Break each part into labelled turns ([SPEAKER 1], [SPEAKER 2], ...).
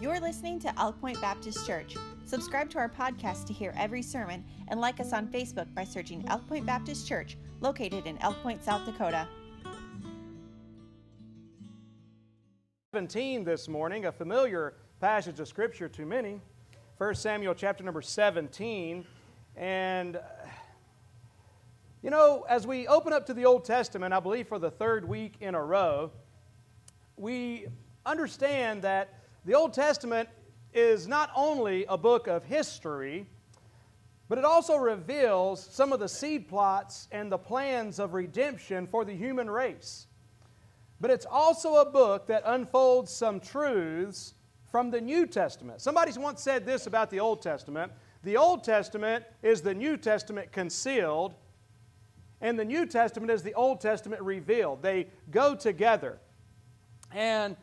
[SPEAKER 1] You're listening to Elk Point Baptist Church. Subscribe to our podcast to hear every sermon and like us on Facebook by searching Elk Point Baptist Church, located in Elk Point, South Dakota.
[SPEAKER 2] 17 this morning, a familiar passage of scripture to many. 1 Samuel chapter number 17. And, uh, you know, as we open up to the Old Testament, I believe for the third week in a row, we understand that the Old Testament is not only a book of history, but it also reveals some of the seed plots and the plans of redemption for the human race. But it's also a book that unfolds some truths from the New Testament. Somebody's once said this about the Old Testament the Old Testament is the New Testament concealed, and the New Testament is the Old Testament revealed. They go together. And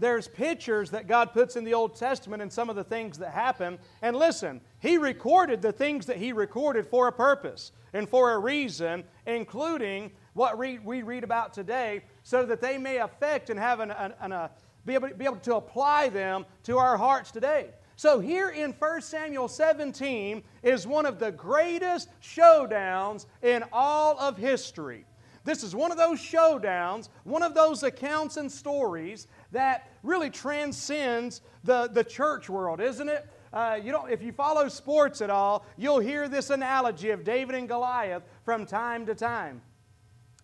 [SPEAKER 2] there's pictures that God puts in the Old Testament and some of the things that happen. And listen, He recorded the things that He recorded for a purpose and for a reason, including what we read about today, so that they may affect and have an, an, an a, be, able, be able to apply them to our hearts today. So, here in 1 Samuel 17 is one of the greatest showdowns in all of history. This is one of those showdowns, one of those accounts and stories that really transcends the, the church world, isn't it? Uh, you know, if you follow sports at all, you'll hear this analogy of David and Goliath from time to time.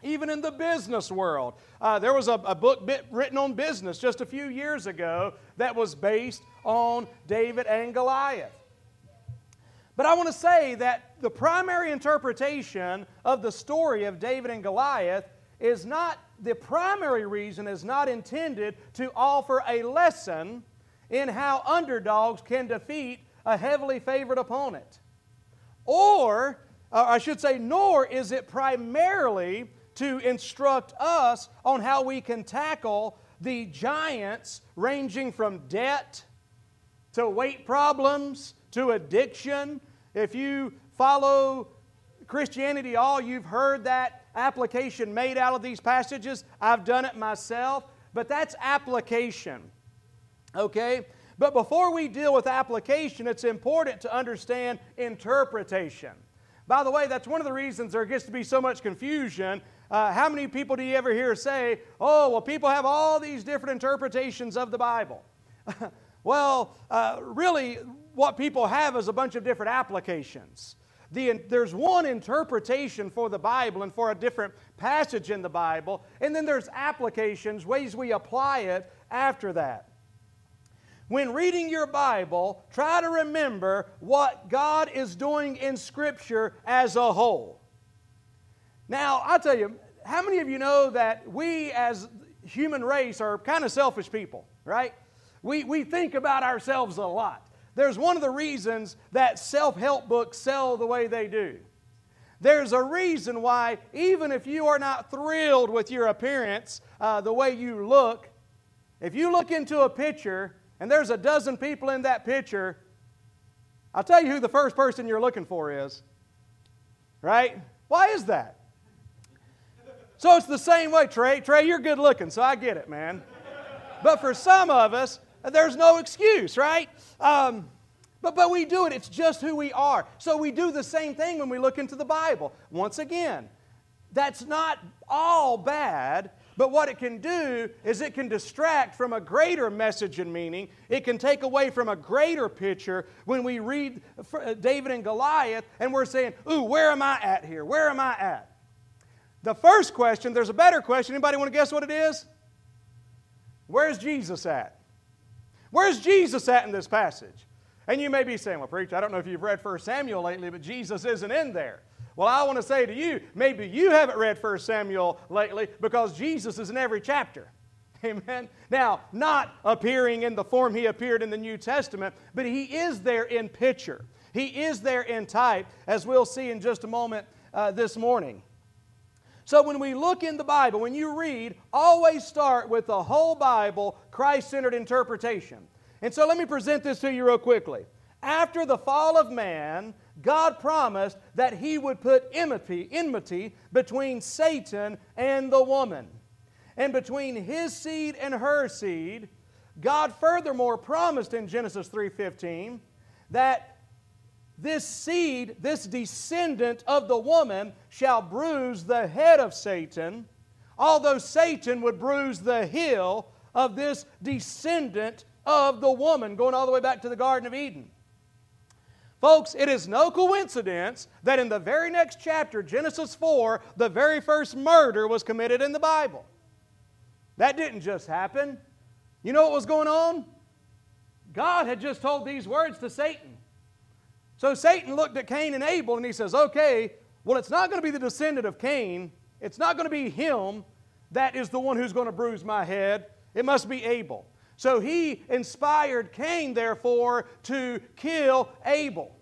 [SPEAKER 2] Even in the business world, uh, there was a, a book written on business just a few years ago that was based on David and Goliath. But I want to say that the primary interpretation of the story of David and Goliath is not, the primary reason is not intended to offer a lesson in how underdogs can defeat a heavily favored opponent. Or, uh, I should say, nor is it primarily to instruct us on how we can tackle the giants ranging from debt to weight problems to addiction. If you follow Christianity all, you've heard that application made out of these passages. I've done it myself, but that's application. Okay? But before we deal with application, it's important to understand interpretation. By the way, that's one of the reasons there gets to be so much confusion. Uh, how many people do you ever hear say, oh, well, people have all these different interpretations of the Bible? Well, uh, really, what people have is a bunch of different applications. The, there's one interpretation for the Bible and for a different passage in the Bible, and then there's applications, ways we apply it after that. When reading your Bible, try to remember what God is doing in Scripture as a whole. Now, I'll tell you, how many of you know that we as human race are kind of selfish people, right? We, we think about ourselves a lot. There's one of the reasons that self help books sell the way they do. There's a reason why, even if you are not thrilled with your appearance, uh, the way you look, if you look into a picture and there's a dozen people in that picture, I'll tell you who the first person you're looking for is. Right? Why is that? So it's the same way, Trey. Trey, you're good looking, so I get it, man. But for some of us, there's no excuse, right? Um, but, but we do it. It's just who we are. So we do the same thing when we look into the Bible. Once again, that's not all bad, but what it can do is it can distract from a greater message and meaning. It can take away from a greater picture when we read uh, David and Goliath and we're saying, Ooh, where am I at here? Where am I at? The first question, there's a better question. Anybody want to guess what it is? Where's Jesus at? Where's Jesus at in this passage? And you may be saying, well, preacher, I don't know if you've read 1 Samuel lately, but Jesus isn't in there. Well, I want to say to you, maybe you haven't read 1 Samuel lately because Jesus is in every chapter. Amen. Now, not appearing in the form he appeared in the New Testament, but he is there in picture. He is there in type, as we'll see in just a moment uh, this morning. So when we look in the Bible, when you read, always start with the whole Bible, Christ centered interpretation. And so let me present this to you real quickly. After the fall of man, God promised that He would put enmity, enmity between Satan and the woman. And between his seed and her seed, God furthermore promised in Genesis 3:15 that this seed, this descendant of the woman shall bruise the head of Satan, although Satan would bruise the heel of this descendant of the woman, going all the way back to the Garden of Eden. Folks, it is no coincidence that in the very next chapter, Genesis 4, the very first murder was committed in the Bible. That didn't just happen. You know what was going on? God had just told these words to Satan. So Satan looked at Cain and Abel and he says, Okay, well, it's not going to be the descendant of Cain. It's not going to be him that is the one who's going to bruise my head. It must be Abel. So he inspired Cain, therefore, to kill Abel.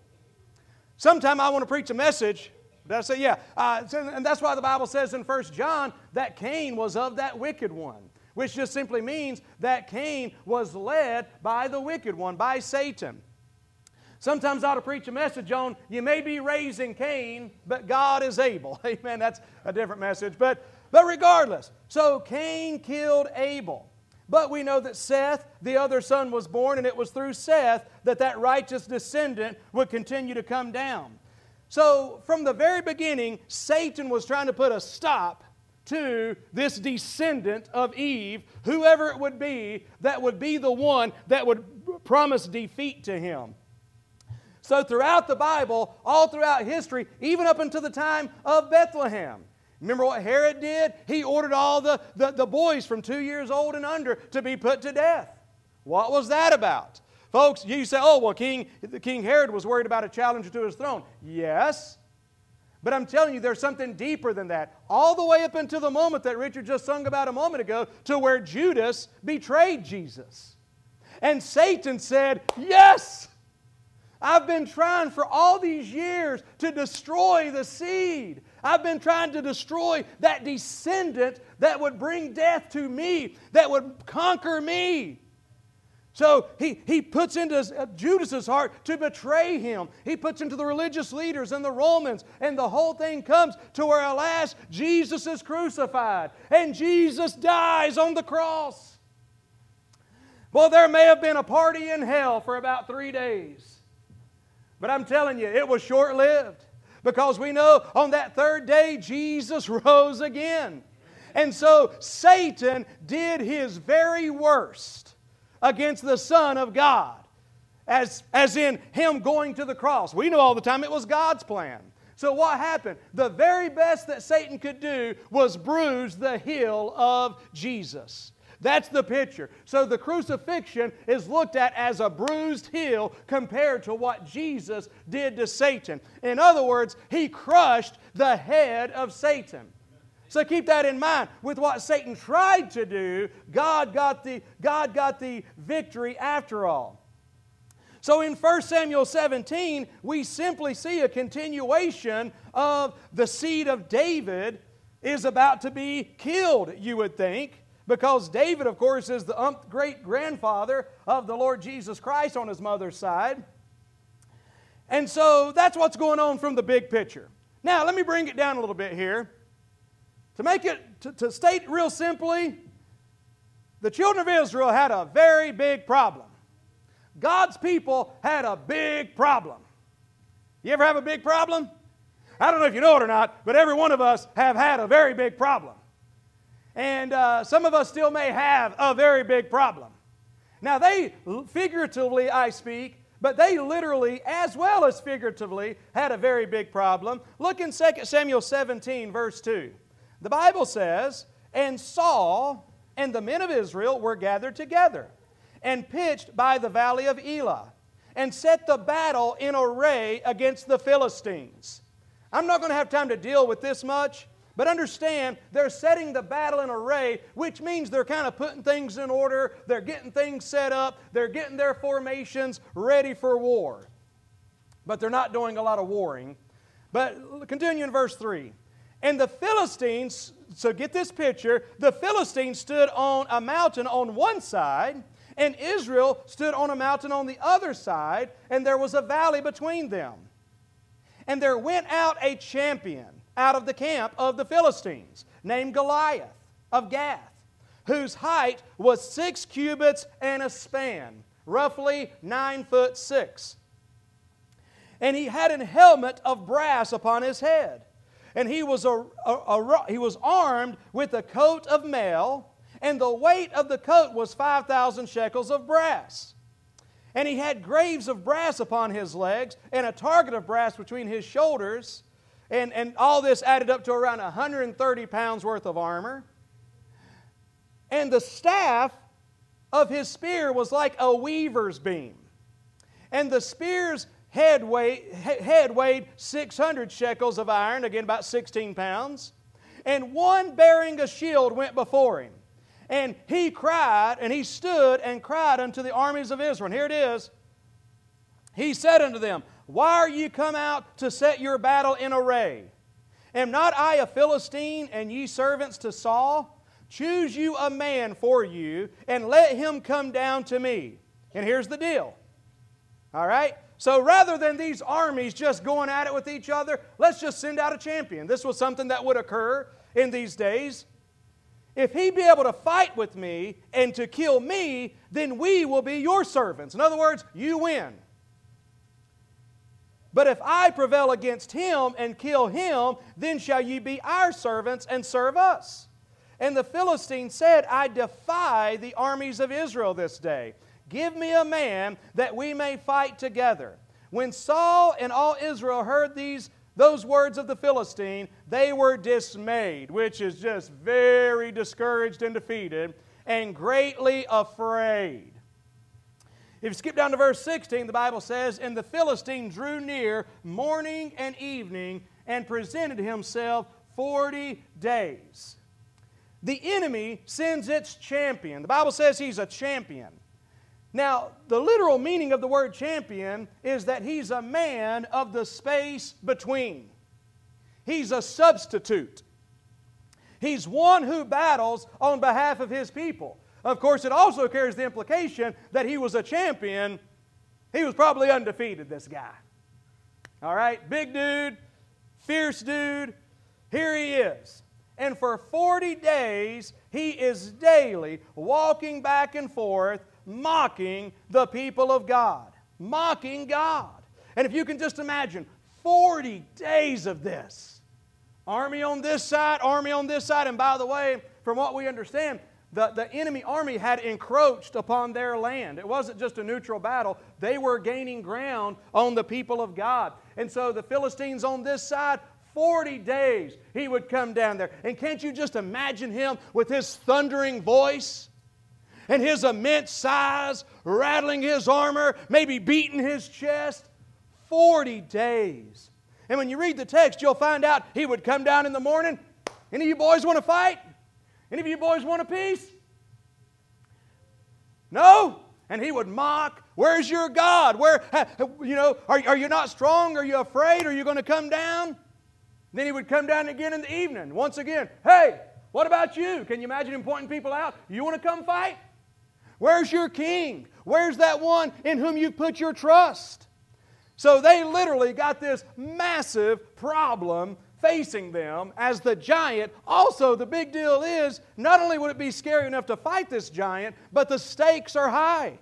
[SPEAKER 2] Sometime I want to preach a message. Did I say, yeah? Uh, and that's why the Bible says in 1 John that Cain was of that wicked one, which just simply means that Cain was led by the wicked one, by Satan. Sometimes I ought to preach a message on you may be raising Cain, but God is able. Amen. That's a different message. But, but regardless, so Cain killed Abel. But we know that Seth, the other son, was born, and it was through Seth that that righteous descendant would continue to come down. So, from the very beginning, Satan was trying to put a stop to this descendant of Eve, whoever it would be, that would be the one that would promise defeat to him. So, throughout the Bible, all throughout history, even up until the time of Bethlehem, Remember what Herod did? He ordered all the, the, the, boys from two years old and under to be put to death. What was that about? Folks, you say, oh, well, King, King Herod was worried about a challenger to his throne. Yes. But I'm telling you, there's something deeper than that. All the way up until the moment that Richard just sung about a moment ago, to where Judas betrayed Jesus. And Satan said, Yes! I've been trying for all these years to destroy the seed. I've been trying to destroy that descendant that would bring death to me, that would conquer me. So he, he puts into uh, Judas's heart to betray him. He puts into the religious leaders and the Romans, and the whole thing comes to where, alas, Jesus is crucified and Jesus dies on the cross. Well, there may have been a party in hell for about three days, but I'm telling you, it was short lived because we know on that third day Jesus rose again. And so Satan did his very worst against the Son of God, as, as in him going to the cross. We know all the time it was God's plan. So what happened? The very best that Satan could do was bruise the heel of Jesus. That's the picture. So the crucifixion is looked at as a bruised heel compared to what Jesus did to Satan. In other words, he crushed the head of Satan. So keep that in mind. With what Satan tried to do, God got the, God got the victory after all. So in 1 Samuel 17, we simply see a continuation of the seed of David is about to be killed, you would think. Because David, of course, is the great grandfather of the Lord Jesus Christ on his mother's side. And so that's what's going on from the big picture. Now, let me bring it down a little bit here. To make it, to, to state real simply, the children of Israel had a very big problem. God's people had a big problem. You ever have a big problem? I don't know if you know it or not, but every one of us have had a very big problem. And uh, some of us still may have a very big problem. Now, they, figuratively, I speak, but they literally, as well as figuratively, had a very big problem. Look in 2 Samuel 17, verse 2. The Bible says, And Saul and the men of Israel were gathered together and pitched by the valley of Elah and set the battle in array against the Philistines. I'm not going to have time to deal with this much, but understand, they're setting the battle in array, which means they're kind of putting things in order, they're getting things set up, they're getting their formations ready for war. But they're not doing a lot of warring. But continue in verse 3. And the Philistines, so get this picture, the Philistines stood on a mountain on one side, and Israel stood on a mountain on the other side, and there was a valley between them. And there went out a champion out of the camp of the Philistines, named Goliath of Gath, whose height was six cubits and a span, roughly nine foot six. And he had an helmet of brass upon his head. And he was, a, a, a, he was armed with a coat of mail, and the weight of the coat was 5,000 shekels of brass. And he had greaves of brass upon his legs, and a target of brass between his shoulders. And, and all this added up to around 130 pounds worth of armor. And the staff of his spear was like a weaver's beam. And the spear's head weighed, head weighed 600 shekels of iron, again about 16 pounds. And one bearing a shield went before him. And he cried, and he stood and cried unto the armies of Israel. And here it is. He said unto them, Why are you come out to set your battle in array? Am not I a Philistine, and ye servants to Saul? Choose you a man for you, and let him come down to me. And here's the deal. All right? So rather than these armies just going at it with each other, let's just send out a champion. This was something that would occur in these days. If he be able to fight with me and to kill me, then we will be your servants. In other words, you win. But if I prevail against him and kill him, then shall ye be our servants and serve us. And the Philistine said, I defy the armies of Israel this day. Give me a man that we may fight together. When Saul and all Israel heard these those words of the Philistine, they were dismayed, which is just very discouraged and defeated, and greatly afraid. If you skip down to verse 16, the Bible says, And the Philistine drew near morning and evening and presented himself 40 days the enemy sends its champion. The Bible says he's a champion. Now, the literal meaning of the word champion is that he's a man of the space between. He's a substitute. He's one who battles on behalf of his people. Of course, it also carries the implication that he was a champion. He was probably undefeated, this guy. All right, big dude, fierce dude. Here he is. And for 40 days, he is daily walking back and forth, mocking the people of God. Mocking God. And if you can just imagine, 40 days of this. Army on this side, army on this side. And by the way, from what we understand, the, the enemy army had encroached upon their land. It wasn't just a neutral battle, they were gaining ground on the people of God. And so the Philistines on this side 40 days he would come down there. And can't you just imagine him with his thundering voice and his immense size, rattling his armor, maybe beating his chest? 40 days. And when you read the text, you'll find out he would come down in the morning. Any of you boys want to fight? Any of you boys want a piece? No? And he would mock, Where's your God? Where, you know, are, are you not strong? Are you afraid? Are you going to come down? Then he would come down again in the evening. Once again, hey, what about you? Can you imagine him pointing people out? You want to come fight? Where's your king? Where's that one in whom you've put your trust? So they literally got this massive problem facing them as the giant. Also, the big deal is not only would it be scary enough to fight this giant, but the stakes are high.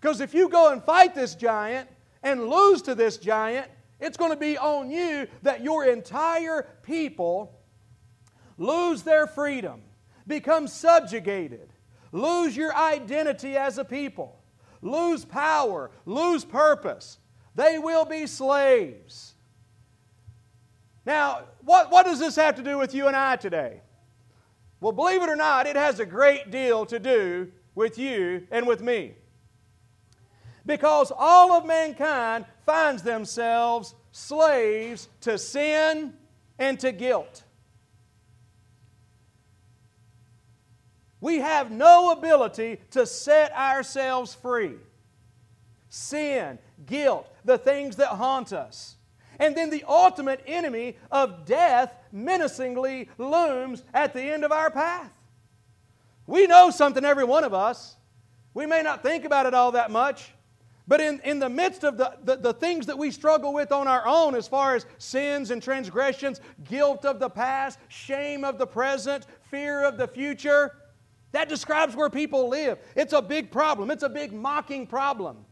[SPEAKER 2] Because if you go and fight this giant and lose to this giant, it's going to be on you that your entire people lose their freedom, become subjugated, lose your identity as a people, lose power, lose purpose. They will be slaves. Now, what, what does this have to do with you and I today? Well, believe it or not, it has a great deal to do with you and with me. Because all of mankind finds themselves slaves to sin and to guilt. We have no ability to set ourselves free. Sin, guilt, the things that haunt us. And then the ultimate enemy of death menacingly looms at the end of our path. We know something, every one of us. We may not think about it all that much, but in, in the midst of the, the, the, things that we struggle with on our own, as far as sins and transgressions, guilt of the past, shame of the present, fear of the future, That describes where people live. It's a big problem, it's a big mocking problem.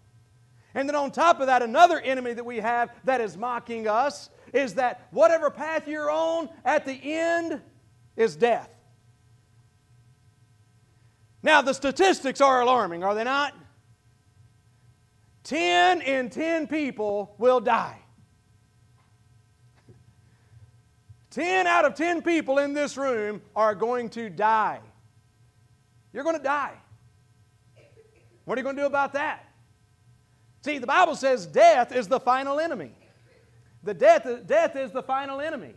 [SPEAKER 2] And then on top of that, another enemy that we have that is mocking us is that whatever path you're on, at the end is death. Now, the statistics are alarming, are they not? 10 in 10 people will die. 10 out of 10 people in this room are going to die. You're going to die. What are you going to do about that? See, the Bible says death is the final enemy. The death, death is the final enemy.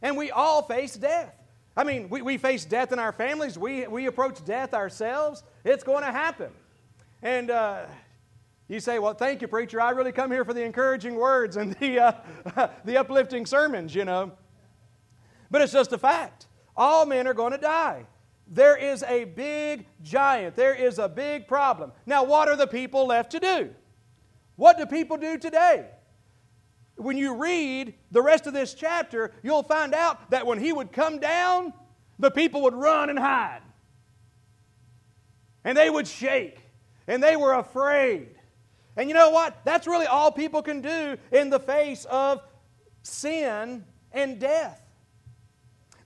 [SPEAKER 2] And we all face death. I mean, we, we face death in our families. We, we approach death ourselves. It's going to happen. And uh, you say, well, thank you, preacher. I really come here for the encouraging words and the, uh, the uplifting sermons, you know. But it's just a fact. All men are going to die. There is a big giant. There is a big problem. Now, what are the people left to do? What do people do today? When you read the rest of this chapter, you'll find out that when he would come down, the people would run and hide. And they would shake. And they were afraid. And you know what? That's really all people can do in the face of sin and death.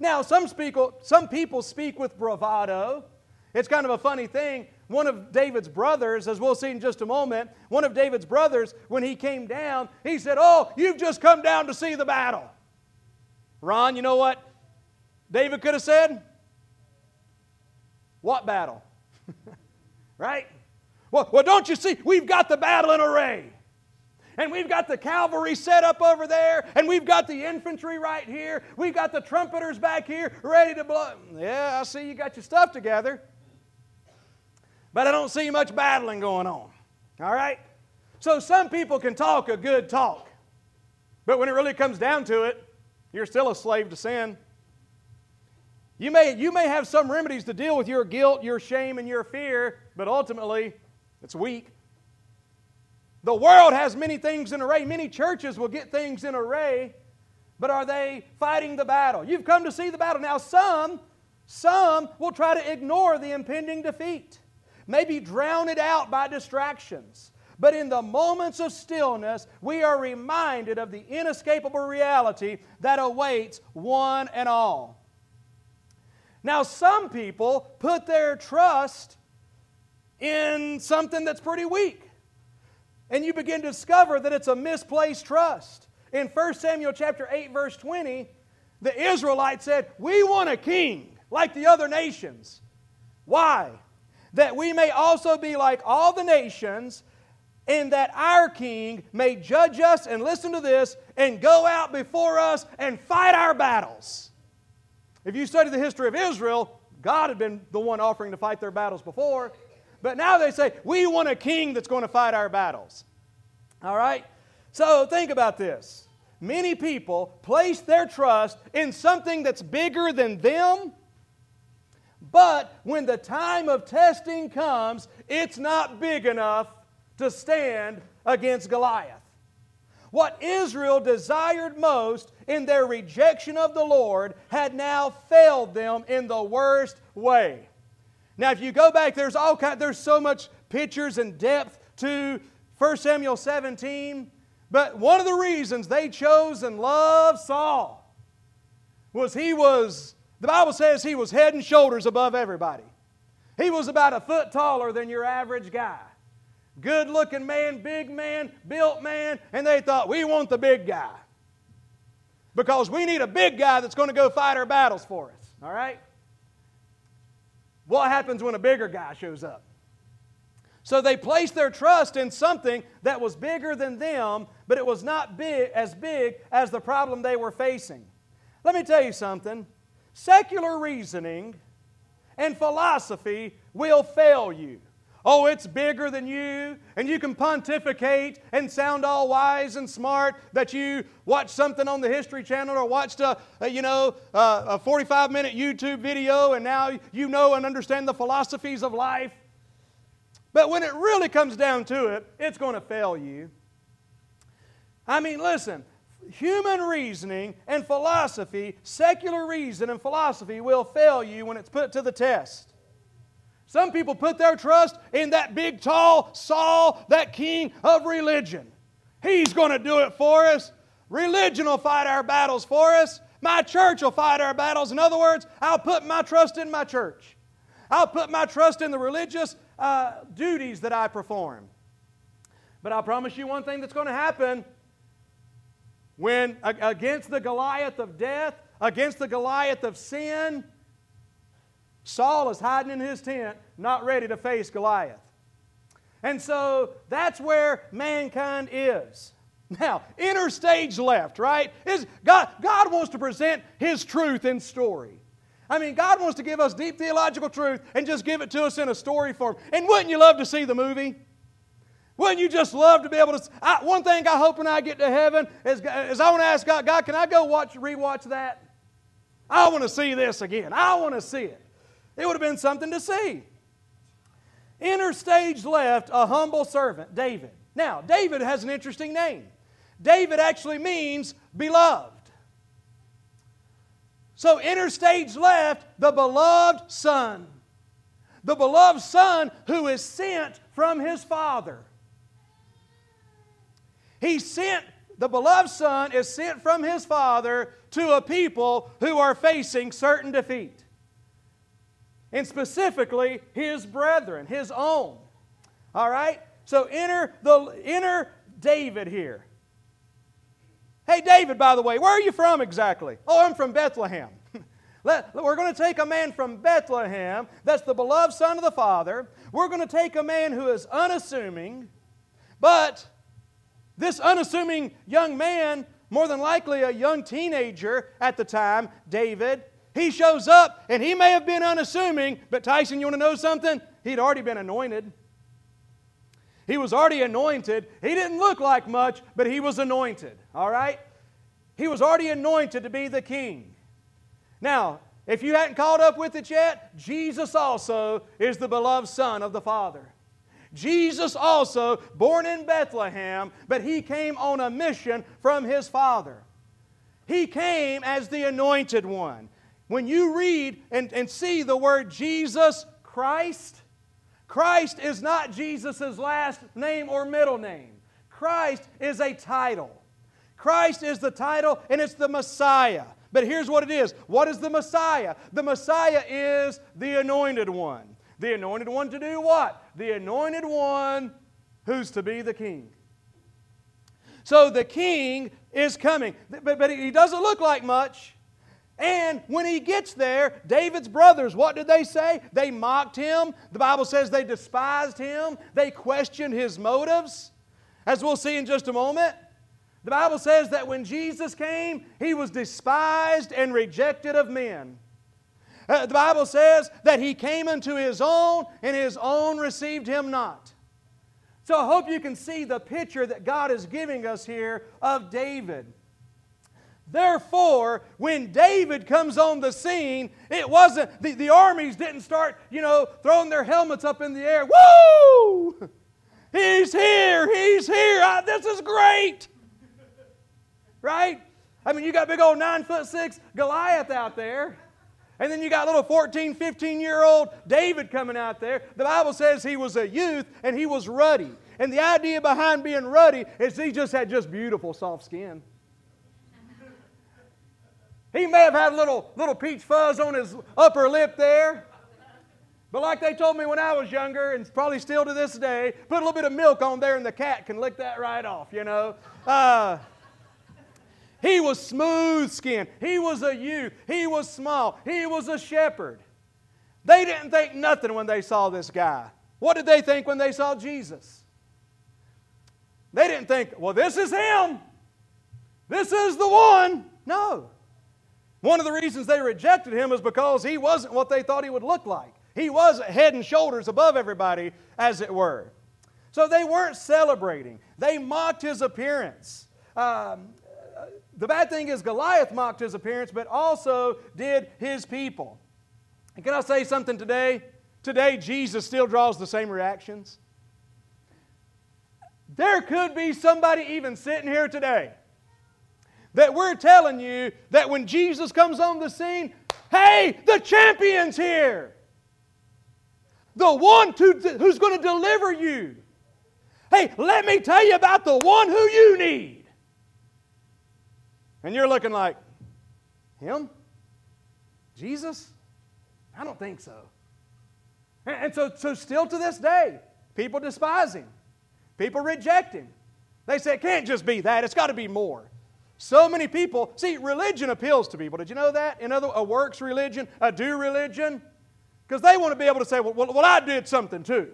[SPEAKER 2] Now, some, speak, some people speak with bravado. It's kind of a funny thing. One of David's brothers, as we'll see in just a moment, one of David's brothers, when he came down, he said, Oh, you've just come down to see the battle. Ron, you know what David could have said? What battle? right? Well, well, don't you see? We've got the battle in array. And we've got the cavalry set up over there, and we've got the infantry right here. We've got the trumpeters back here ready to blow. Yeah, I see you got your stuff together but I don't see much battling going on. All right? So some people can talk a good talk, but when it really comes down to it, you're still a slave to sin. You may, you may have some remedies to deal with your guilt, your shame, and your fear, but ultimately, it's weak. The world has many things in array. Many churches will get things in array, but are they fighting the battle? You've come to see the battle. Now, some, some will try to ignore the impending defeat maybe drown it out by distractions. But in the moments of stillness, we are reminded of the inescapable reality that awaits one and all. Now, some people put their trust in something that's pretty weak. And you begin to discover that it's a misplaced trust. In 1 Samuel chapter 8 verse 20, the Israelites said, "We want a king like the other nations." Why? That we may also be like all the nations, and that our king may judge us, and listen to this, and go out before us and fight our battles. If you study the history of Israel, God had been the one offering to fight their battles before. But now they say, we want a king that's going to fight our battles. All right? So think about this. Many people place their trust in something that's bigger than them but when the time of testing comes, it's not big enough to stand against Goliath. What Israel desired most in their rejection of the Lord had now failed them in the worst way. Now, if you go back, there's all kind, there's so much pictures and depth to 1 Samuel 17. But one of the reasons they chose and loved Saul was he was the Bible says he was head and shoulders above everybody. He was about a foot taller than your average guy. Good looking man, big man, built man, and they thought, we want the big guy. Because we need a big guy that's going to go fight our battles for us. All right? What happens when a bigger guy shows up? So they placed their trust in something that was bigger than them, but it was not big, as big as the problem they were facing. Let me tell you something. Secular reasoning and philosophy will fail you. Oh, it's bigger than you, and you can pontificate and sound all wise and smart that you watched something on the History Channel or watched a, a you know a 45 minute YouTube video, and now you know and understand the philosophies of life. But when it really comes down to it, it's going to fail you. I mean, listen, human reasoning and philosophy, secular reason and philosophy will fail you when it's put to the test. Some people put their trust in that big, tall Saul, that king of religion. He's going to do it for us. Religion will fight our battles for us. My church will fight our battles. In other words, I'll put my trust in my church. I'll put my trust in the religious uh, duties that I perform. But I promise you one thing that's going to happen when, against the Goliath of death, against the Goliath of sin, Saul is hiding in his tent, not ready to face Goliath. And so that's where mankind is. Now, inner stage left, right? Is God, God wants to present His truth in story. I mean, God wants to give us deep theological truth and just give it to us in a story form. And wouldn't you love to see the movie? Wouldn't you just love to be able to? I, one thing I hope when I get to heaven is, is I want to ask God, God, can I go watch, rewatch that? I want to see this again. I want to see it. It would have been something to see. Inner stage left, a humble servant, David. Now, David has an interesting name. David actually means beloved. So, inner stage left, the beloved son. The beloved son who is sent from his father. He sent, the beloved son is sent from his father to a people who are facing certain defeat. And specifically, his brethren, his own. All right? So enter the enter David here. Hey, David, by the way, where are you from exactly? Oh, I'm from Bethlehem. Let, we're going to take a man from Bethlehem, that's the beloved son of the Father. We're going to take a man who is unassuming, but this unassuming young man, more than likely a young teenager at the time, David, he shows up and he may have been unassuming, but Tyson, you want to know something? He'd already been anointed. He was already anointed. He didn't look like much, but he was anointed, all right? He was already anointed to be the king. Now, if you hadn't caught up with it yet, Jesus also is the beloved Son of the Father. Jesus also, born in Bethlehem, but he came on a mission from his Father. He came as the anointed one. When you read and, and see the word Jesus Christ, Christ is not Jesus' last name or middle name. Christ is a title. Christ is the title and it's the Messiah. But here's what it is what is the Messiah? The Messiah is the anointed one. The anointed one to do what? The anointed one who's to be the king. So the king is coming. But, but he doesn't look like much. And when he gets there, David's brothers, what did they say? They mocked him. The Bible says they despised him. They questioned his motives, as we'll see in just a moment. The Bible says that when Jesus came, he was despised and rejected of men. Uh, the Bible says that he came unto his own, and his own received him not. So I hope you can see the picture that God is giving us here of David. Therefore, when David comes on the scene, it wasn't, the, the armies didn't start, you know, throwing their helmets up in the air. Woo! He's here! He's here! I, this is great! Right? I mean, you got big old nine foot six Goliath out there. And then you got little 14, 15 year old David coming out there. The Bible says he was a youth and he was ruddy. And the idea behind being ruddy is he just had just beautiful soft skin. He may have had a little, little peach fuzz on his upper lip there. But like they told me when I was younger, and probably still to this day, put a little bit of milk on there and the cat can lick that right off, you know. Uh, he was smooth skinned. He was a youth. He was small. He was a shepherd. They didn't think nothing when they saw this guy. What did they think when they saw Jesus? They didn't think, well, this is him. This is the one. No. One of the reasons they rejected him is because he wasn't what they thought he would look like. He was head and shoulders above everybody, as it were. So they weren't celebrating. They mocked his appearance. Um, the bad thing is, Goliath mocked his appearance, but also did his people. And can I say something today? Today, Jesus still draws the same reactions. There could be somebody even sitting here today that we're telling you that when Jesus comes on the scene, hey, the champion's here. the one who's going to deliver you. Hey, let me tell you about the one who you need. And you're looking like, Him? Jesus? I don't think so. And so, so still to this day, people despise him. People reject him. They say it can't just be that, it's got to be more. So many people, see, religion appeals to people. Did you know that? In other a works religion, a do religion, because they want to be able to say, well, well, well, I did something too.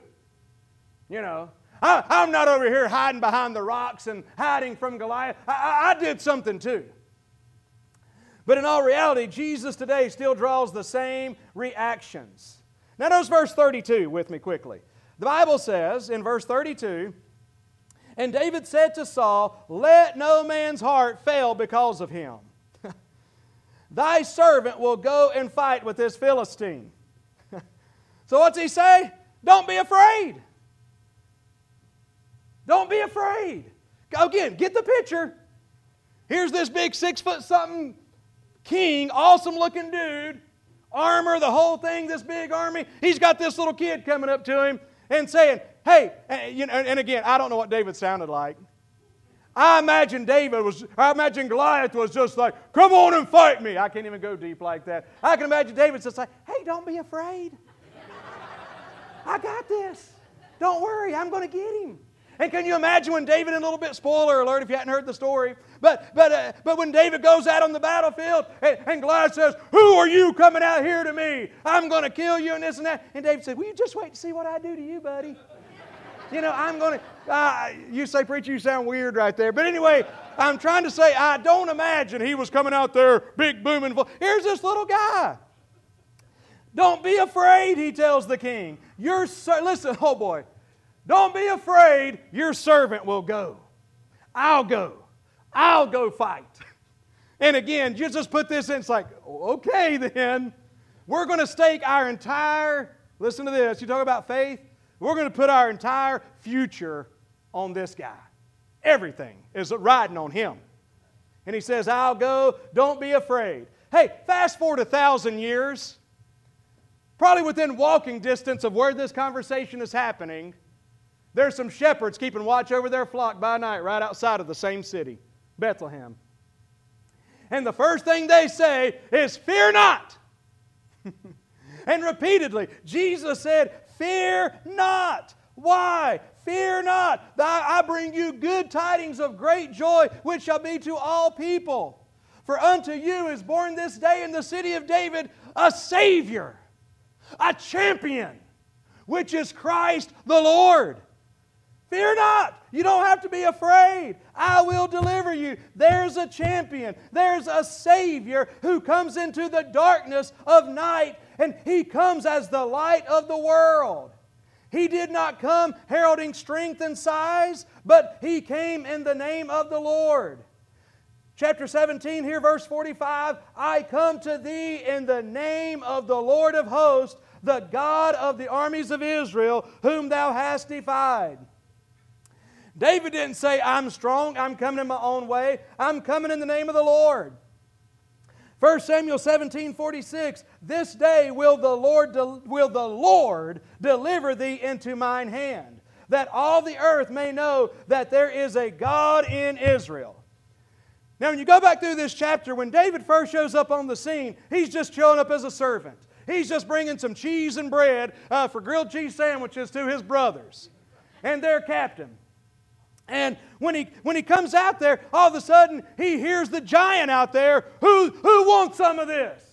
[SPEAKER 2] You know, I, am not over here hiding behind the rocks and hiding from Goliath. I, I, I did something too. But in all reality, Jesus today still draws the same reactions. Now, notice verse 32 with me quickly. The Bible says in verse 32 And David said to Saul, Let no man's heart fail because of him. Thy servant will go and fight with this Philistine. so, what's he say? Don't be afraid. Don't be afraid. Again, get the picture. Here's this big six foot something king, awesome looking dude, armor, the whole thing, this big army. He's got this little kid coming up to him and saying, Hey, you know, and again, I don't know what David sounded like. I imagine David was, I imagine Goliath was just like, Come on and fight me. I can't even go deep like that. I can imagine David just like, Hey, don't be afraid. I got this. Don't worry, I'm going to get him. And can you imagine when David, in a little bit, spoiler alert if you hadn't heard the story, but, but, uh, but when David goes out on the battlefield and, and Goliath says, Who are you coming out here to me? I'm going to kill you and this and that. And David said, Will you just wait to see what I do to you, buddy? You know, I'm going to, uh, you say, Preacher, you sound weird right there. But anyway, I'm trying to say, I don't imagine he was coming out there big booming. Here's this little guy. Don't be afraid, he tells the king. You're, listen, oh boy, don't be afraid, your servant will go. I'll go. I'll go fight. And again, just put this in, it's like, okay, then. We're going to stake our entire, listen to this, you talk about faith, we're going to put our entire future on this guy. Everything is riding on him. And he says, I'll go, don't be afraid. Hey, fast forward a thousand years, probably within walking distance of where this conversation is happening, there's some shepherds keeping watch over their flock by night right outside of the same city, Bethlehem. And the first thing they say is, Fear not. and repeatedly, Jesus said, Fear not. Why? Fear not. I bring you good tidings of great joy, which shall be to all people. For unto you is born this day in the city of David a Savior, a champion, which is Christ the Lord. Fear not. You don't have to be afraid. I will deliver you. There's a champion. There's a Savior who comes into the darkness of night, and He comes as the light of the world. He did not come heralding strength and size, but He came in the name of the Lord. Chapter 17, here, verse 45 I come to thee in the name of the Lord of hosts, the God of the armies of Israel, whom thou hast defied. David didn't say, I'm strong, I'm coming in my own way, I'm coming in the name of the Lord. 1 Samuel 17 46, this day will the Lord, de- will the Lord deliver thee into mine hand, that all the earth may know that there is a God in Israel. Now, when you go back through this chapter, when David first shows up on the scene, he's just showing up as a servant. He's just bringing some cheese and bread uh, for grilled cheese sandwiches to his brothers and their captain. And when he, when he comes out there, all of a sudden he hears the giant out there who, who wants some of this?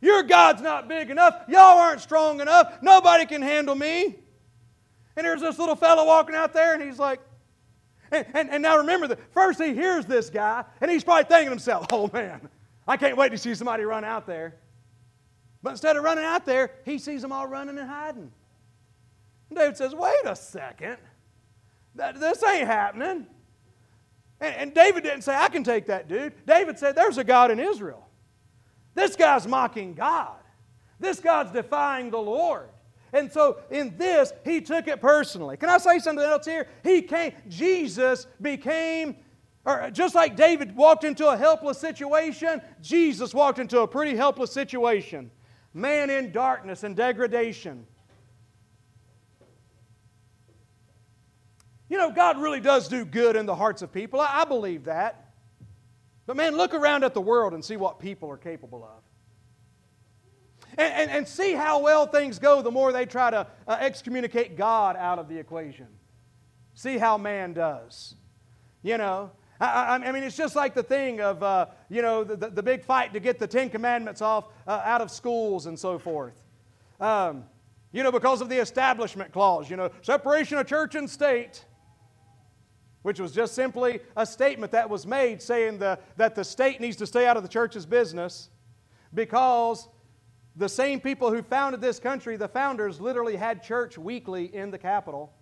[SPEAKER 2] Your God's not big enough. Y'all aren't strong enough. Nobody can handle me. And there's this little fellow walking out there, and he's like, and, and, and now remember that first he hears this guy, and he's probably thinking to himself, oh man, I can't wait to see somebody run out there. But instead of running out there, he sees them all running and hiding. And David says, wait a second. That, this ain't happening. And, and David didn't say, I can take that dude. David said, There's a God in Israel. This guy's mocking God. This God's defying the Lord. And so in this, he took it personally. Can I say something else here? He came, Jesus became, or just like David walked into a helpless situation, Jesus walked into a pretty helpless situation. Man in darkness and degradation. You know, God really does do good in the hearts of people. I, I believe that. But man, look around at the world and see what people are capable of. And, and, and see how well things go the more they try to uh, excommunicate God out of the equation. See how man does. You know, I, I, mean, it's just like the thing of, uh, you know, the, the, the, big fight to get the Ten Commandments off uh, out of schools and so forth. Um, you know, because of the Establishment Clause, you know, separation of church and state which was just simply a statement that was made saying the, that the state needs to stay out of the church's business because the same people who founded this country, the founders, literally had church weekly in the capital.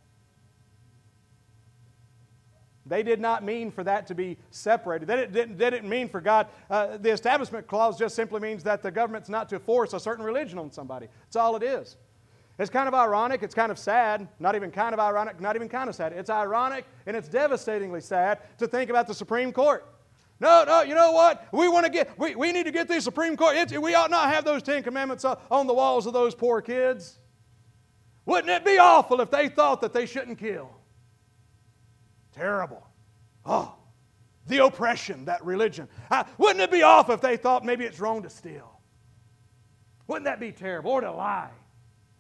[SPEAKER 2] They did not mean for that to be separated. They didn't, they didn't mean for God. Uh, the Establishment Clause just simply means that the government's not to force a certain religion on somebody. That's all it is. It's kind of ironic. It's kind of sad. Not even kind of ironic, not even kind of sad. It's ironic and it's devastatingly sad to think about the Supreme Court. No, no, you know what? We want to get, we, we need to get the Supreme Court. It's, we ought not have those Ten Commandments on the walls of those poor kids. Wouldn't it be awful if they thought that they shouldn't kill? Terrible. Oh, the oppression, that religion. Wouldn't it be awful if they thought maybe it's wrong to steal? Wouldn't that be terrible? Or to lie?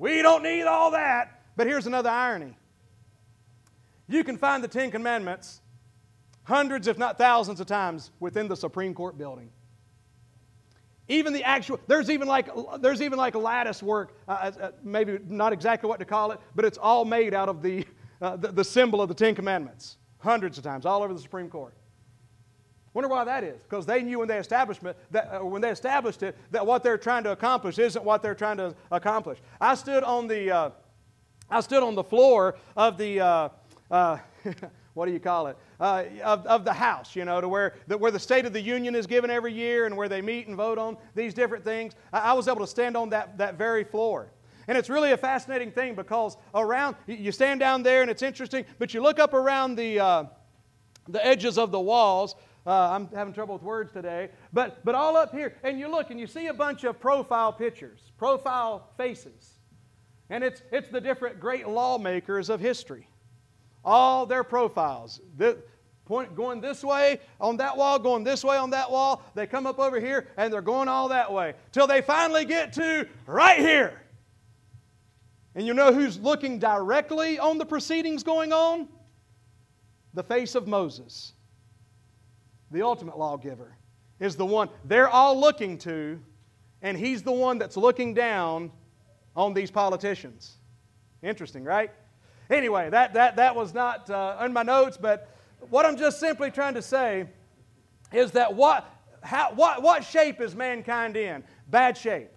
[SPEAKER 2] We don't need all that. But here's another irony you can find the Ten Commandments hundreds, if not thousands, of times within the Supreme Court building. Even the actual, there's even like, there's even like lattice work, uh, uh, maybe not exactly what to call it, but it's all made out of the, uh, the, the symbol of the Ten Commandments. Hundreds of times, all over the Supreme Court. Wonder why that is? Because they knew when they that, uh, when they established it that what they're trying to accomplish isn't what they're trying to accomplish. I stood on the, uh, I stood on the floor of the, uh, uh what do you call it, uh, of, of the House, you know, to where the, where the State of the Union is given every year and where they meet and vote on these different things. I, I was able to stand on that, that very floor. And it's really a fascinating thing because around, you stand down there and it's interesting, but you look up around the, uh, the edges of the walls uh, I'm having trouble with words today. But, but all up here, and you look and you see a bunch of profile pictures, profile faces. And it's, it's the different great lawmakers of history. All their profiles. The, point, going this way on that wall, going this way on that wall. They come up over here and they're going all that way till they finally get to right here. And you know who's looking directly on the proceedings going on? The face of Moses the ultimate lawgiver, is the one they're all looking to, and he's the one that's looking down on these politicians. Interesting, right? Anyway, that, that, that was not uh, in my notes, but what I'm just simply trying to say is that what, how, what, what shape is mankind in? Bad shape.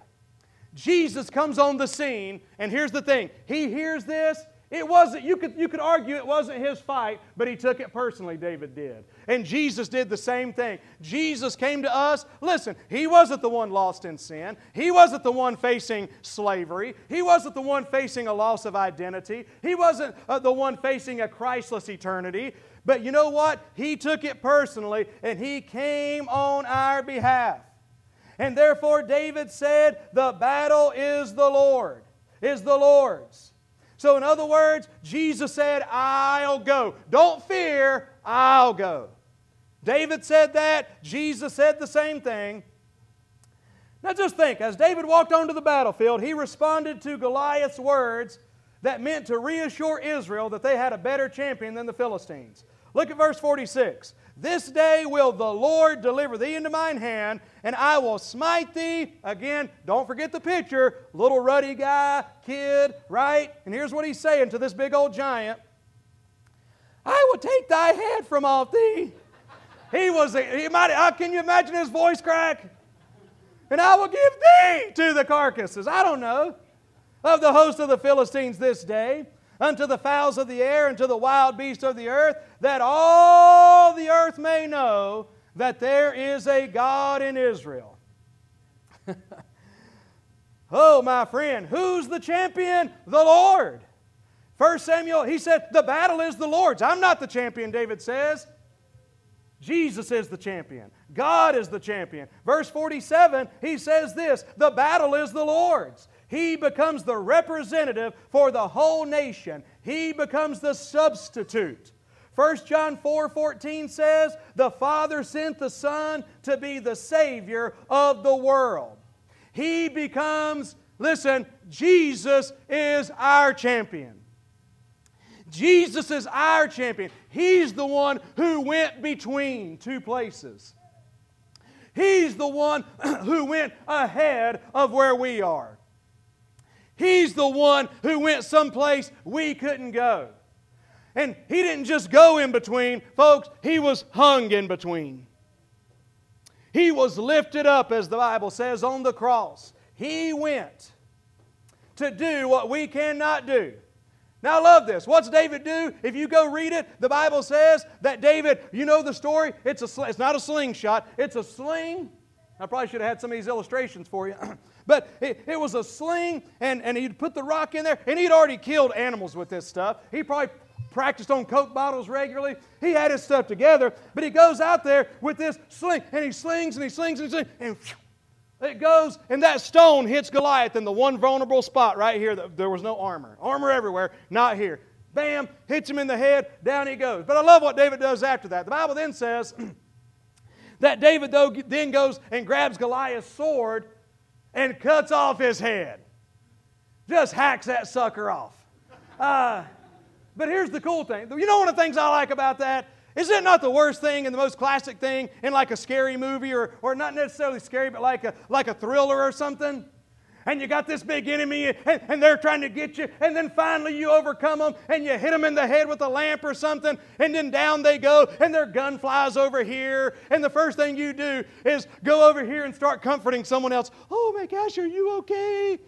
[SPEAKER 2] Jesus comes on the scene, and here's the thing He hears this, it wasn't, you could, you could argue it wasn't his fight, but he took it personally, David did. And Jesus did the same thing. Jesus came to us. Listen, he wasn't the one lost in sin. He wasn't the one facing slavery. He wasn't the one facing a loss of identity. He wasn't uh, the one facing a Christless eternity. But you know what? He took it personally and he came on our behalf. And therefore, David said, The battle is the Lord, is the Lord's. So, in other words, Jesus said, I'll go. Don't fear, I'll go. David said that. Jesus said the same thing. Now, just think as David walked onto the battlefield, he responded to Goliath's words that meant to reassure Israel that they had a better champion than the Philistines. Look at verse 46. This day will the Lord deliver thee into mine hand, and I will smite thee. Again, don't forget the picture. Little ruddy guy, kid, right? And here's what he's saying to this big old giant I will take thy head from off thee. He was, he might, uh, can you imagine his voice crack? And I will give thee to the carcasses. I don't know. Of the host of the Philistines this day unto the fowls of the air and to the wild beasts of the earth, that all the earth may know that there is a God in Israel. oh, my friend, who's the champion? The Lord. First Samuel, he said, The battle is the Lord's. I'm not the champion, David says. Jesus is the champion. God is the champion. Verse 47, he says this The battle is the Lord's. He becomes the representative for the whole nation. He becomes the substitute. 1 John 4 14 says, The Father sent the Son to be the Savior of the world. He becomes, listen, Jesus is our champion. Jesus is our champion. He's the one who went between two places. He's the one who went ahead of where we are. He's the one who went someplace we couldn't go. And he didn't just go in between, folks, he was hung in between. He was lifted up, as the Bible says, on the cross. He went to do what we cannot do. Now, I love this. What's David do? If you go read it, the Bible says that David, you know the story? It's, a, it's not a slingshot, it's a sling. I probably should have had some of these illustrations for you. but it, it, was a sling, and, and he'd put the rock in there, and he'd already killed animals with this stuff. He probably practiced on Coke bottles regularly. He had his stuff together, but he goes out there with this sling, and he slings and he slings and he slings, and it goes, and that stone hits Goliath in the one vulnerable spot right here. That there was no armor. Armor everywhere, not here. Bam, hits him in the head, down he goes. But I love what David does after that. The Bible then says that David, though, then goes and grabs Goliath's sword and cuts off his head. Just hacks that sucker off. Uh, but here's the cool thing. You know one of the things I like about that? Is it not the worst thing and the most classic thing in like a scary movie or, or not necessarily scary, but like a, like a thriller or something? And you got this big enemy and, and they're trying to get you, and then finally you overcome them and you hit them in the head with a lamp or something, and then down they go, and their gun flies over here. And the first thing you do is go over here and start comforting someone else. Oh my gosh, are you okay?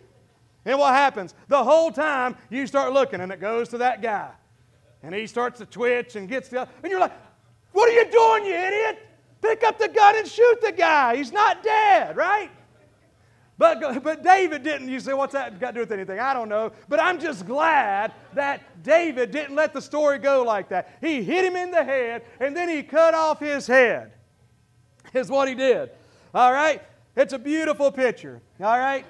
[SPEAKER 2] And what happens? The whole time you start looking and it goes to that guy. And he starts to twitch and gets the and you're like, what are you doing, you idiot? Pick up the gun and shoot the guy. He's not dead, right? But, but David didn't. You say, what's that got to do with anything? I don't know. But I'm just glad that David didn't let the story go like that. He hit him in the head and then he cut off his head, is what he did. All right? It's a beautiful picture. All right?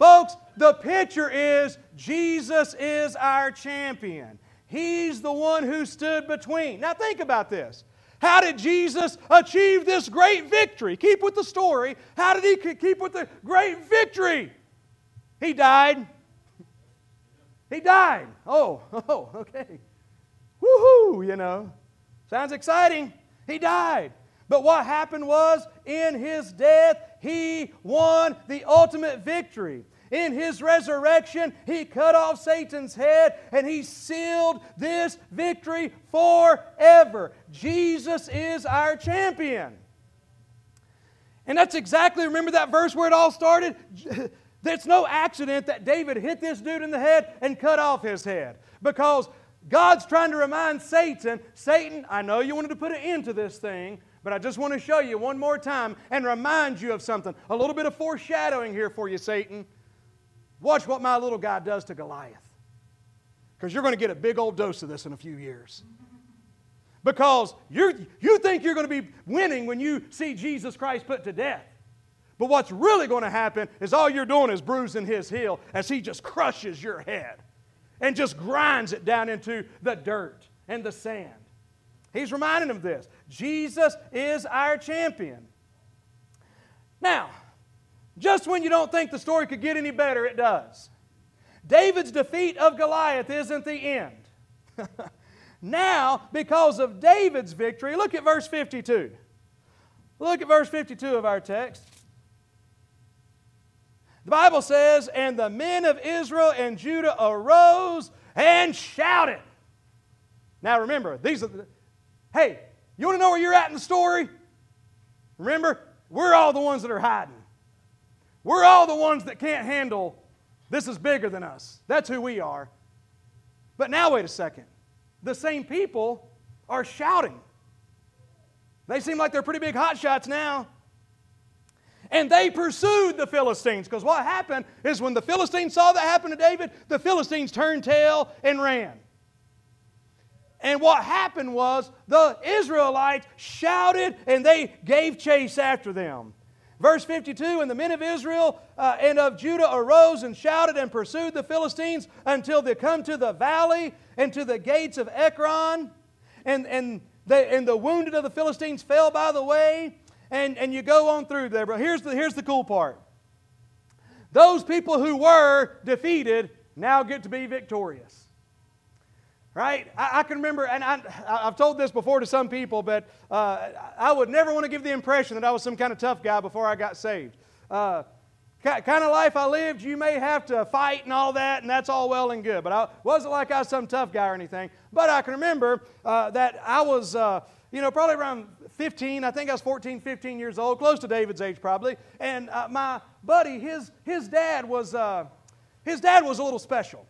[SPEAKER 2] Folks, the picture is Jesus is our champion. He's the one who stood between. Now, think about this. How did Jesus achieve this great victory? Keep with the story. How did he keep with the great victory? He died. He died. Oh, oh, okay. Woohoo, you know. Sounds exciting. He died. But what happened was, in his death, he won the ultimate victory. In his resurrection, he cut off Satan's head and he sealed this victory forever. Jesus is our champion. And that's exactly, remember that verse where it all started? It's no accident that David hit this dude in the head and cut off his head. Because God's trying to remind Satan, Satan, I know you wanted to put an end to this thing, but I just want to show you one more time and remind you of something. A little bit of foreshadowing here for you, Satan. Watch what my little guy does to Goliath. Because you're going to get a big old dose of this in a few years. Because you you think you're going to be winning when you see Jesus Christ put to death. But what's really going to happen is all you're doing is bruising his heel as he just crushes your head and just grinds it down into the dirt and the sand. He's reminding them of this. Jesus is our champion. Now, just when you don't think the story could get any better, it does. David's defeat of Goliath isn't the end. now, because of David's victory, look at verse 52. Look at verse 52 of our text. The Bible says, And the men of Israel and Judah arose and shouted. Now remember, these are the, hey, you want to know where you're at in the story? Remember, we're all the ones that are hiding. We're all the ones that can't handle this is bigger than us. That's who we are. But now, wait a second. The same people are shouting. They seem like they're pretty big hotshots now. And they pursued the Philistines because what happened is when the Philistines saw that happen to David, the Philistines turned tail and ran. And what happened was the Israelites shouted and they gave chase after them. Verse 52 And the men of Israel uh, and of Judah arose and shouted and pursued the Philistines until they come to the valley and to the gates of Ekron. And, and, they, and the wounded of the Philistines fell by the way. And, and you go on through there. But here's the, here's the cool part those people who were defeated now get to be victorious. Right? I, I can remember, and I, have told this before to some people, but uh, I would never want to give the impression that I was some kind of tough guy before I got saved. Uh, kind of life I lived, you may have to fight and all that, and that's all well and good. But I wasn't like I was some tough guy or anything. But I can remember uh, that I was, uh, you know, probably around 15. I think I was 14, 15 years old, close to David's age probably. And uh, my buddy, his, his dad was, uh, his dad was a little special.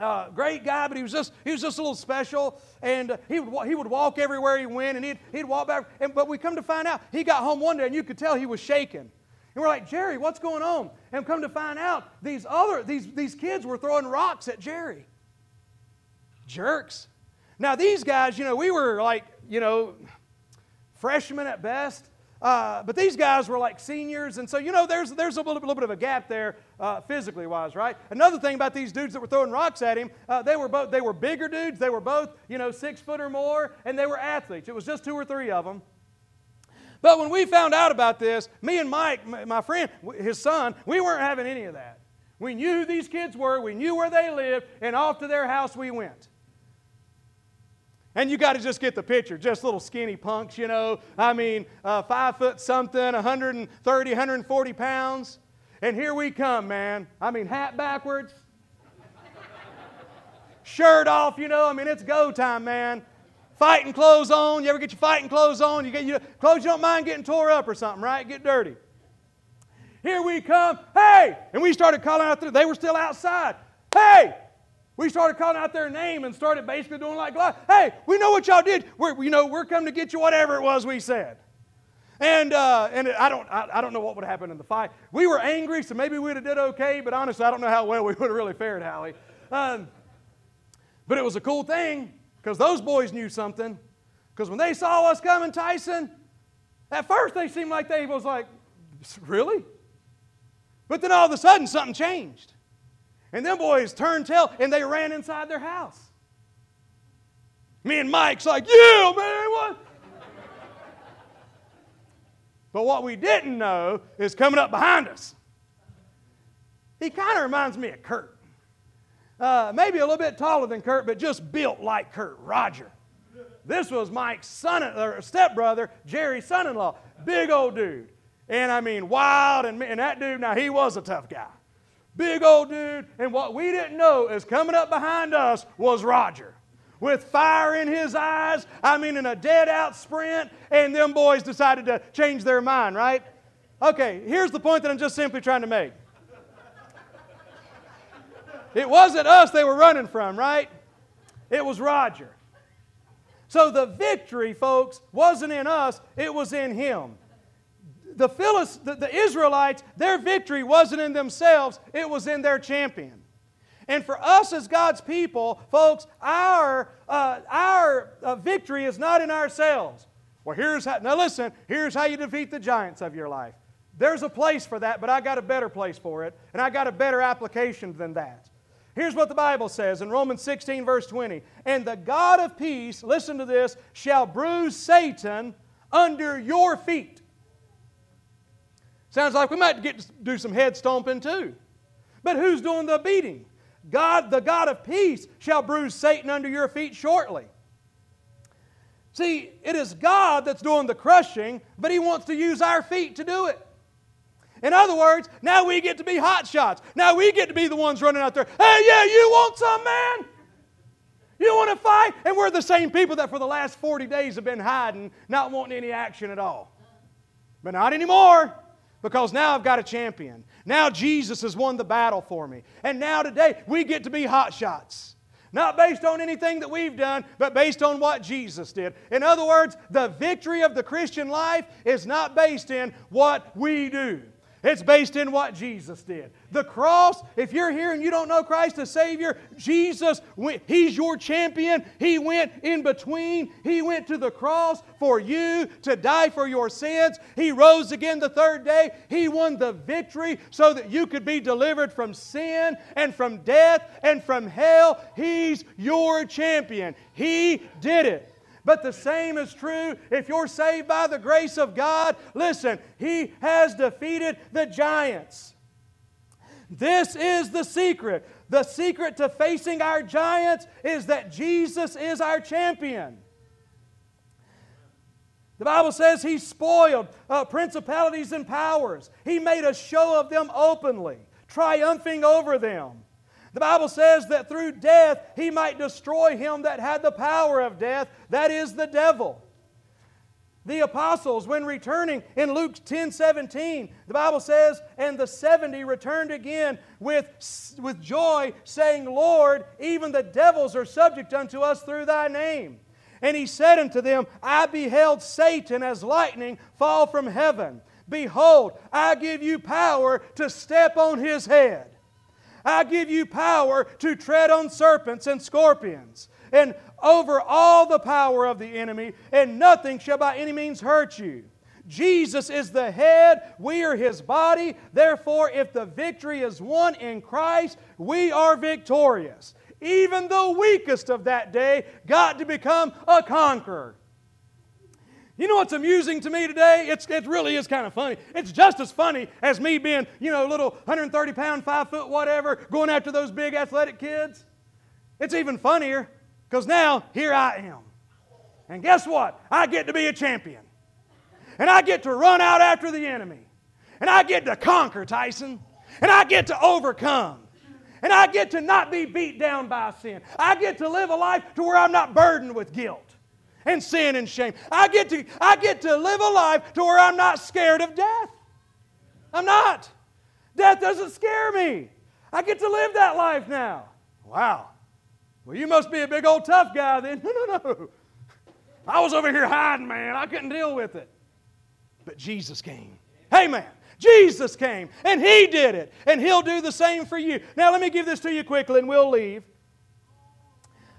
[SPEAKER 2] Uh, great guy, but he was just he was just a little special, and uh, he would he would walk everywhere he went, and he'd he'd walk back. And, but we come to find out, he got home one day, and you could tell he was shaking. And we're like, Jerry, what's going on? And come to find out, these other these these kids were throwing rocks at Jerry. Jerks. Now these guys, you know, we were like, you know, freshmen at best. Uh, but these guys were like seniors, and so you know there's there's a little, little bit of a gap there uh, physically wise, right? Another thing about these dudes that were throwing rocks at him, uh, they were both they were bigger dudes. They were both you know six foot or more, and they were athletes. It was just two or three of them. But when we found out about this, me and Mike, my friend, his son, we weren't having any of that. We knew who these kids were, we knew where they lived, and off to their house we went. And you got to just get the picture. Just little skinny punks, you know. I mean, uh, five foot something, 130, 140 pounds. And here we come, man. I mean, hat backwards, shirt off, you know. I mean, it's go time, man. Fighting clothes on. You ever get your fighting clothes on? You get your clothes you don't mind getting tore up or something, right? Get dirty. Here we come. Hey! And we started calling out there. They were still outside. Hey! We started calling out their name and started basically doing like, hey, we know what y'all did. We're, you know, we're coming to get you whatever it was we said. And, uh, and I, don't, I, I, don't know what would happen in the fight. We were angry, so maybe we'd have did okay, but honestly, I don't know how well we would have really fared, Howie. Um, but it was a cool thing because those boys knew something. Because when they saw us coming, Tyson, at first they seemed like they was like, really? But then all of a sudden something changed. And them boys turned tail and they ran inside their house. Me and Mike's like, yeah, man, what? but what we didn't know is coming up behind us. He kind of reminds me of Kurt. Uh, maybe a little bit taller than Kurt, but just built like Kurt, Roger. This was Mike's son, or stepbrother, Jerry's son-in-law. Big old dude. And I mean, wild, and, and that dude, now he was a tough guy. Big old dude. And what we didn't know is coming up behind us was Roger. With fire in his eyes, I mean, in a dead out sprint, and them boys decided to change their mind, right? Okay, here's the point that I'm just simply trying to make. It wasn't us they were running from, right? It was Roger. So the victory, folks, wasn't in us, it was in him the, the, the Israelites, their victory wasn't in themselves, it was in their champion. And for us as God's people, folks, our, uh, our uh, victory is not in ourselves. Well, here's how, now listen, here's how you defeat the giants of your life. There's a place for that, but I got a better place for it, and I got a better application than that. Here's what the Bible says in Romans 16, verse 20. And the God of peace, listen to this, shall bruise Satan under your feet. Sounds like we might get to do some head stomping too. But who's doing the beating? God, the God of peace, shall bruise Satan under your feet shortly. See, it is God that's doing the crushing, but He wants to use our feet to do it. In other words, now we get to be hot shots. Now we get to be the ones running out there. Hey, yeah, you want some, man? You want to fight? And we're the same people that for the last 40 days have been hiding, not wanting any action at all. But not anymore because now I've got a champion. Now Jesus has won the battle for me. And now today we get to be hot shots. Not based on anything that we've done, but based on what Jesus did. In other words, the victory of the Christian life is not based in what we do. It's based in what Jesus did. The cross, if you're here and you don't know Christ as Savior, Jesus, He's your champion. He went in between. He went to the cross for you to die for your sins. He rose again the third day. He won the victory so that you could be delivered from sin and from death and from hell. He's your champion. He did it. But the same is true if you're saved by the grace of God. Listen, He has defeated the giants. This is the secret. The secret to facing our giants is that Jesus is our champion. The Bible says He spoiled uh, principalities and powers, He made a show of them openly, triumphing over them. The Bible says that through death he might destroy him that had the power of death, that is the devil. The apostles, when returning in Luke 10 17, the Bible says, And the 70 returned again with, with joy, saying, Lord, even the devils are subject unto us through thy name. And he said unto them, I beheld Satan as lightning fall from heaven. Behold, I give you power to step on his head I give you power to tread on serpents and scorpions and over all the power of the enemy, and nothing shall by any means hurt you. Jesus is the head, we are his body. Therefore, if the victory is won in Christ, we are victorious. Even the weakest of that day got to become a conqueror. You know what's amusing to me today? It's, it really is kind of funny. It's just as funny as me being, you know, a little 130 pound, five foot, whatever, going after those big athletic kids. It's even funnier because now here I am. And guess what? I get to be a champion. And I get to run out after the enemy. And I get to conquer Tyson. And I get to overcome. And I get to not be beat down by sin. I get to live a life to where I'm not burdened with guilt and sin and shame. I get to, I get to live a life to where I'm not scared of death. I'm not. Death doesn't scare me. I get to live that life now. Wow. Well, you must be a big old tough guy then. No, no, no. I was over here hiding, man. I couldn't deal with it. But Jesus came. Hey, man. Jesus came and He did it, and He'll do the same for you. Now, let me give this to you quickly and we'll leave.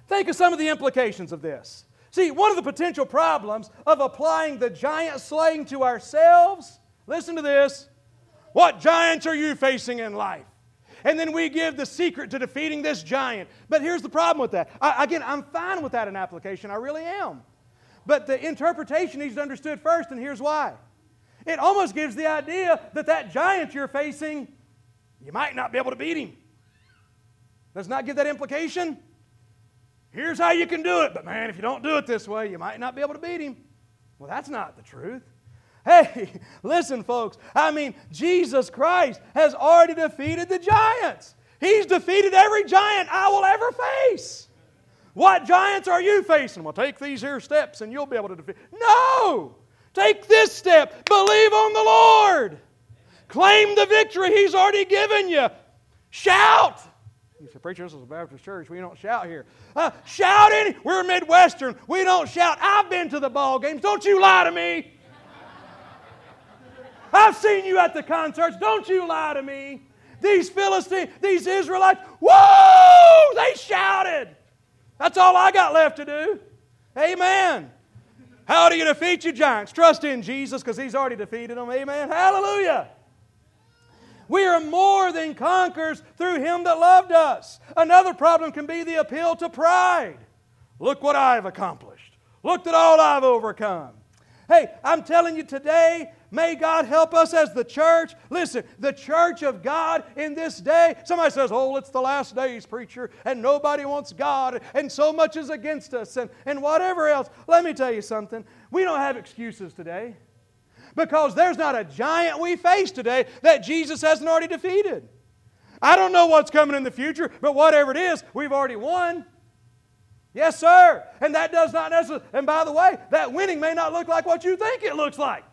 [SPEAKER 2] Think of some of the implications of this. See, one of the potential problems of applying the giant slaying to ourselves, listen to this. What giants are you facing in life? And then we give the secret to defeating this giant. But here's the problem with that. I, again, I'm fine with that in application. I really am. But the interpretation needs to be understood first, and here's why. It almost gives the idea that that giant you're facing, you might not be able to beat him. Does not give that implication? Here's how you can do it, but man, if you don't do it this way, you might not be able to beat him. Well, that's not the truth. Hey, listen, folks. I mean, Jesus Christ has already defeated the giants. He's defeated every giant I will ever face. What giants are you facing? Well, take these here steps and you'll be able to defeat. No! Take this step. Believe on the Lord. Claim the victory He's already given you. Shout. You say, Preacher, this is a Baptist church. We don't shout here. Uh, shout any. We're Midwestern. We don't shout. I've been to the ball games. Don't you lie to me. I've seen you at the concerts. Don't you lie to me. These Philistines, these Israelites, whoa! They shouted. That's all I got left to do. Amen. How do you defeat your giants? Trust in Jesus because He's already defeated them. Amen. Hallelujah. We are more than conquerors through Him that loved us. Another problem can be the appeal to pride. Look what I've accomplished. Look at all I've overcome. Hey, I'm telling you today, may God help us as the church. Listen, the church of God in this day, somebody says, Oh, it's the last days, preacher, and nobody wants God, and so much is against us, and, and whatever else. Let me tell you something. We don't have excuses today because there's not a giant we face today that Jesus hasn't already defeated. I don't know what's coming in the future, but whatever it is, we've already won. Yes, sir. And that does not necessarily, and by the way, that winning may not look like what you think it looks like.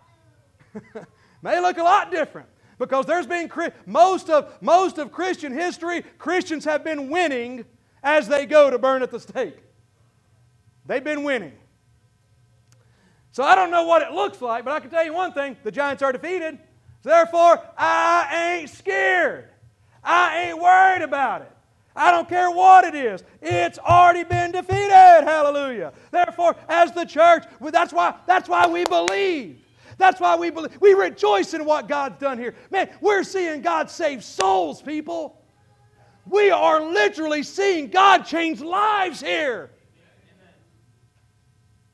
[SPEAKER 2] may look a lot different because there's been most of most of Christian history, Christians have been winning as they go to burn at the stake. They've been winning. So I don't know what it looks like, but I can tell you one thing the Giants are defeated. Therefore, I ain't scared. I ain't worried about it. I don't care what it is. It's already been defeated. Hallelujah. Therefore, as the church, that's why, that's why we believe. That's why we believe. We rejoice in what God's done here. Man, we're seeing God save souls, people. We are literally seeing God change lives here.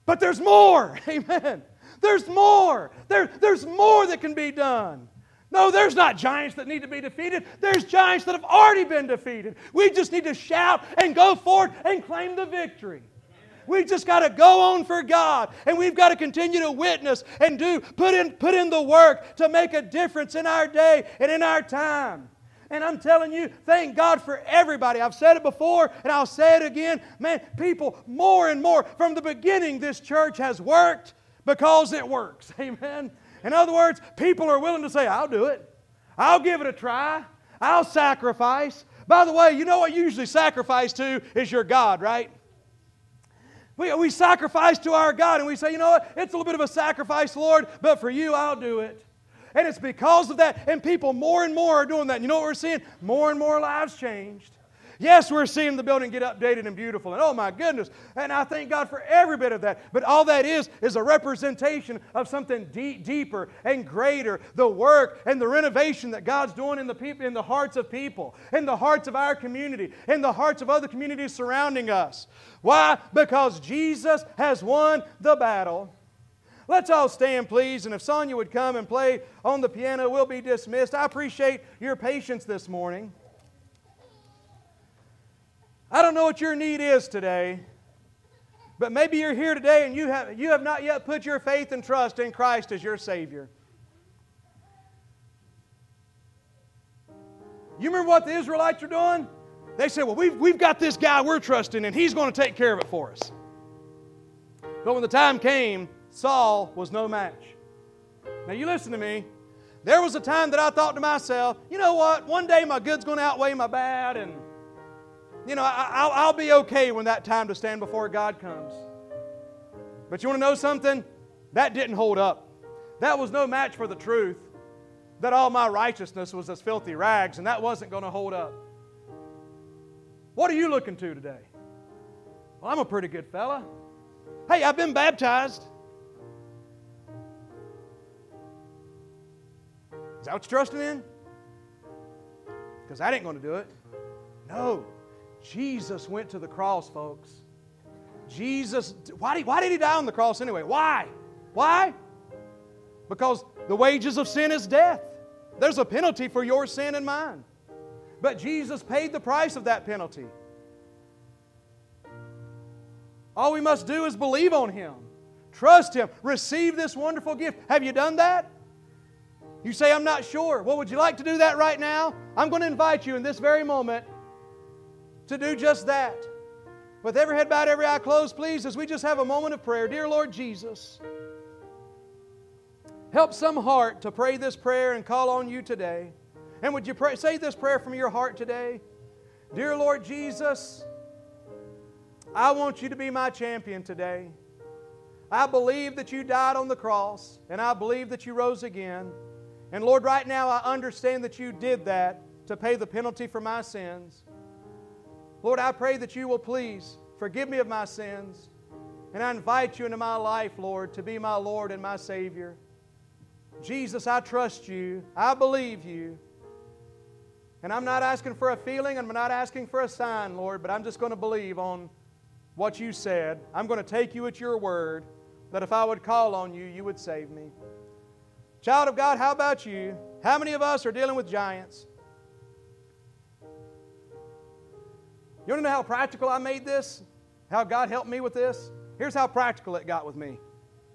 [SPEAKER 2] But there's more. Amen. There's more. There, there's more that can be done. No, there's not giants that need to be defeated. There's giants that have already been defeated. We just need to shout and go forward and claim the victory. We just got to go on for God, and we've got to continue to witness and do put in put in the work to make a difference in our day and in our time. And I'm telling you, thank God for everybody. I've said it before and I'll say it again. Man, people, more and more, from the beginning, this church has worked because it works. Amen. In other words, people are willing to say, I'll do it. I'll give it a try. I'll sacrifice. By the way, you know what you usually sacrifice to is your God, right? We, we sacrifice to our God and we say, you know what? It's a little bit of a sacrifice, Lord, but for you, I'll do it. And it's because of that. And people more and more are doing that. You know what we're seeing? More and more lives changed. Yes, we're seeing the building get updated and beautiful, and oh my goodness, and I thank God for every bit of that. But all that is is a representation of something deep, deeper and greater the work and the renovation that God's doing in the, people, in the hearts of people, in the hearts of our community, in the hearts of other communities surrounding us. Why? Because Jesus has won the battle. Let's all stand, please. And if Sonia would come and play on the piano, we'll be dismissed. I appreciate your patience this morning. I don't know what your need is today, but maybe you're here today and you have, you have not yet put your faith and trust in Christ as your Savior. You remember what the Israelites are doing? They said, Well, we've, we've got this guy we're trusting, and he's going to take care of it for us. But when the time came, Saul was no match. Now, you listen to me. There was a time that I thought to myself, you know what? One day my good's going to outweigh my bad, and, you know, I, will I'll be okay when that time to stand before God comes. But you want to know something? That didn't hold up. That was no match for the truth that all my righteousness was as filthy rags, and that wasn't going to hold up. What are you looking to today? Well, I'm a pretty good fella. Hey, I've been baptized. Is that what you're trusting in? Because that ain't going to do it. No. Jesus went to the cross, folks. Jesus, why did, why did he die on the cross anyway? Why? Why? Because the wages of sin is death. There's a penalty for your sin and mine. But Jesus paid the price of that penalty. All we must do is believe on Him, trust Him, receive this wonderful gift. Have you done that? You say, I'm not sure. Well, would you like to do that right now? I'm going to invite you in this very moment to do just that. With every head bowed, every eye closed, please, as we just have a moment of prayer. Dear Lord Jesus, help some heart to pray this prayer and call on you today. And would you pray, say this prayer from your heart today? Dear Lord Jesus, I want you to be my champion today. I believe that you died on the cross, and I believe that you rose again. And Lord, right now I understand that you did that to pay the penalty for my sins. Lord, I pray that you will please forgive me of my sins. And I invite you into my life, Lord, to be my Lord and my Savior. Jesus, I trust you. I believe you. And I'm not asking for a feeling, I'm not asking for a sign, Lord, but I'm just going to believe on what you said. I'm going to take you at your word that if I would call on you, you would save me. Child of God, how about you? How many of us are dealing with giants? You want to know how practical I made this? How God helped me with this? Here's how practical it got with me.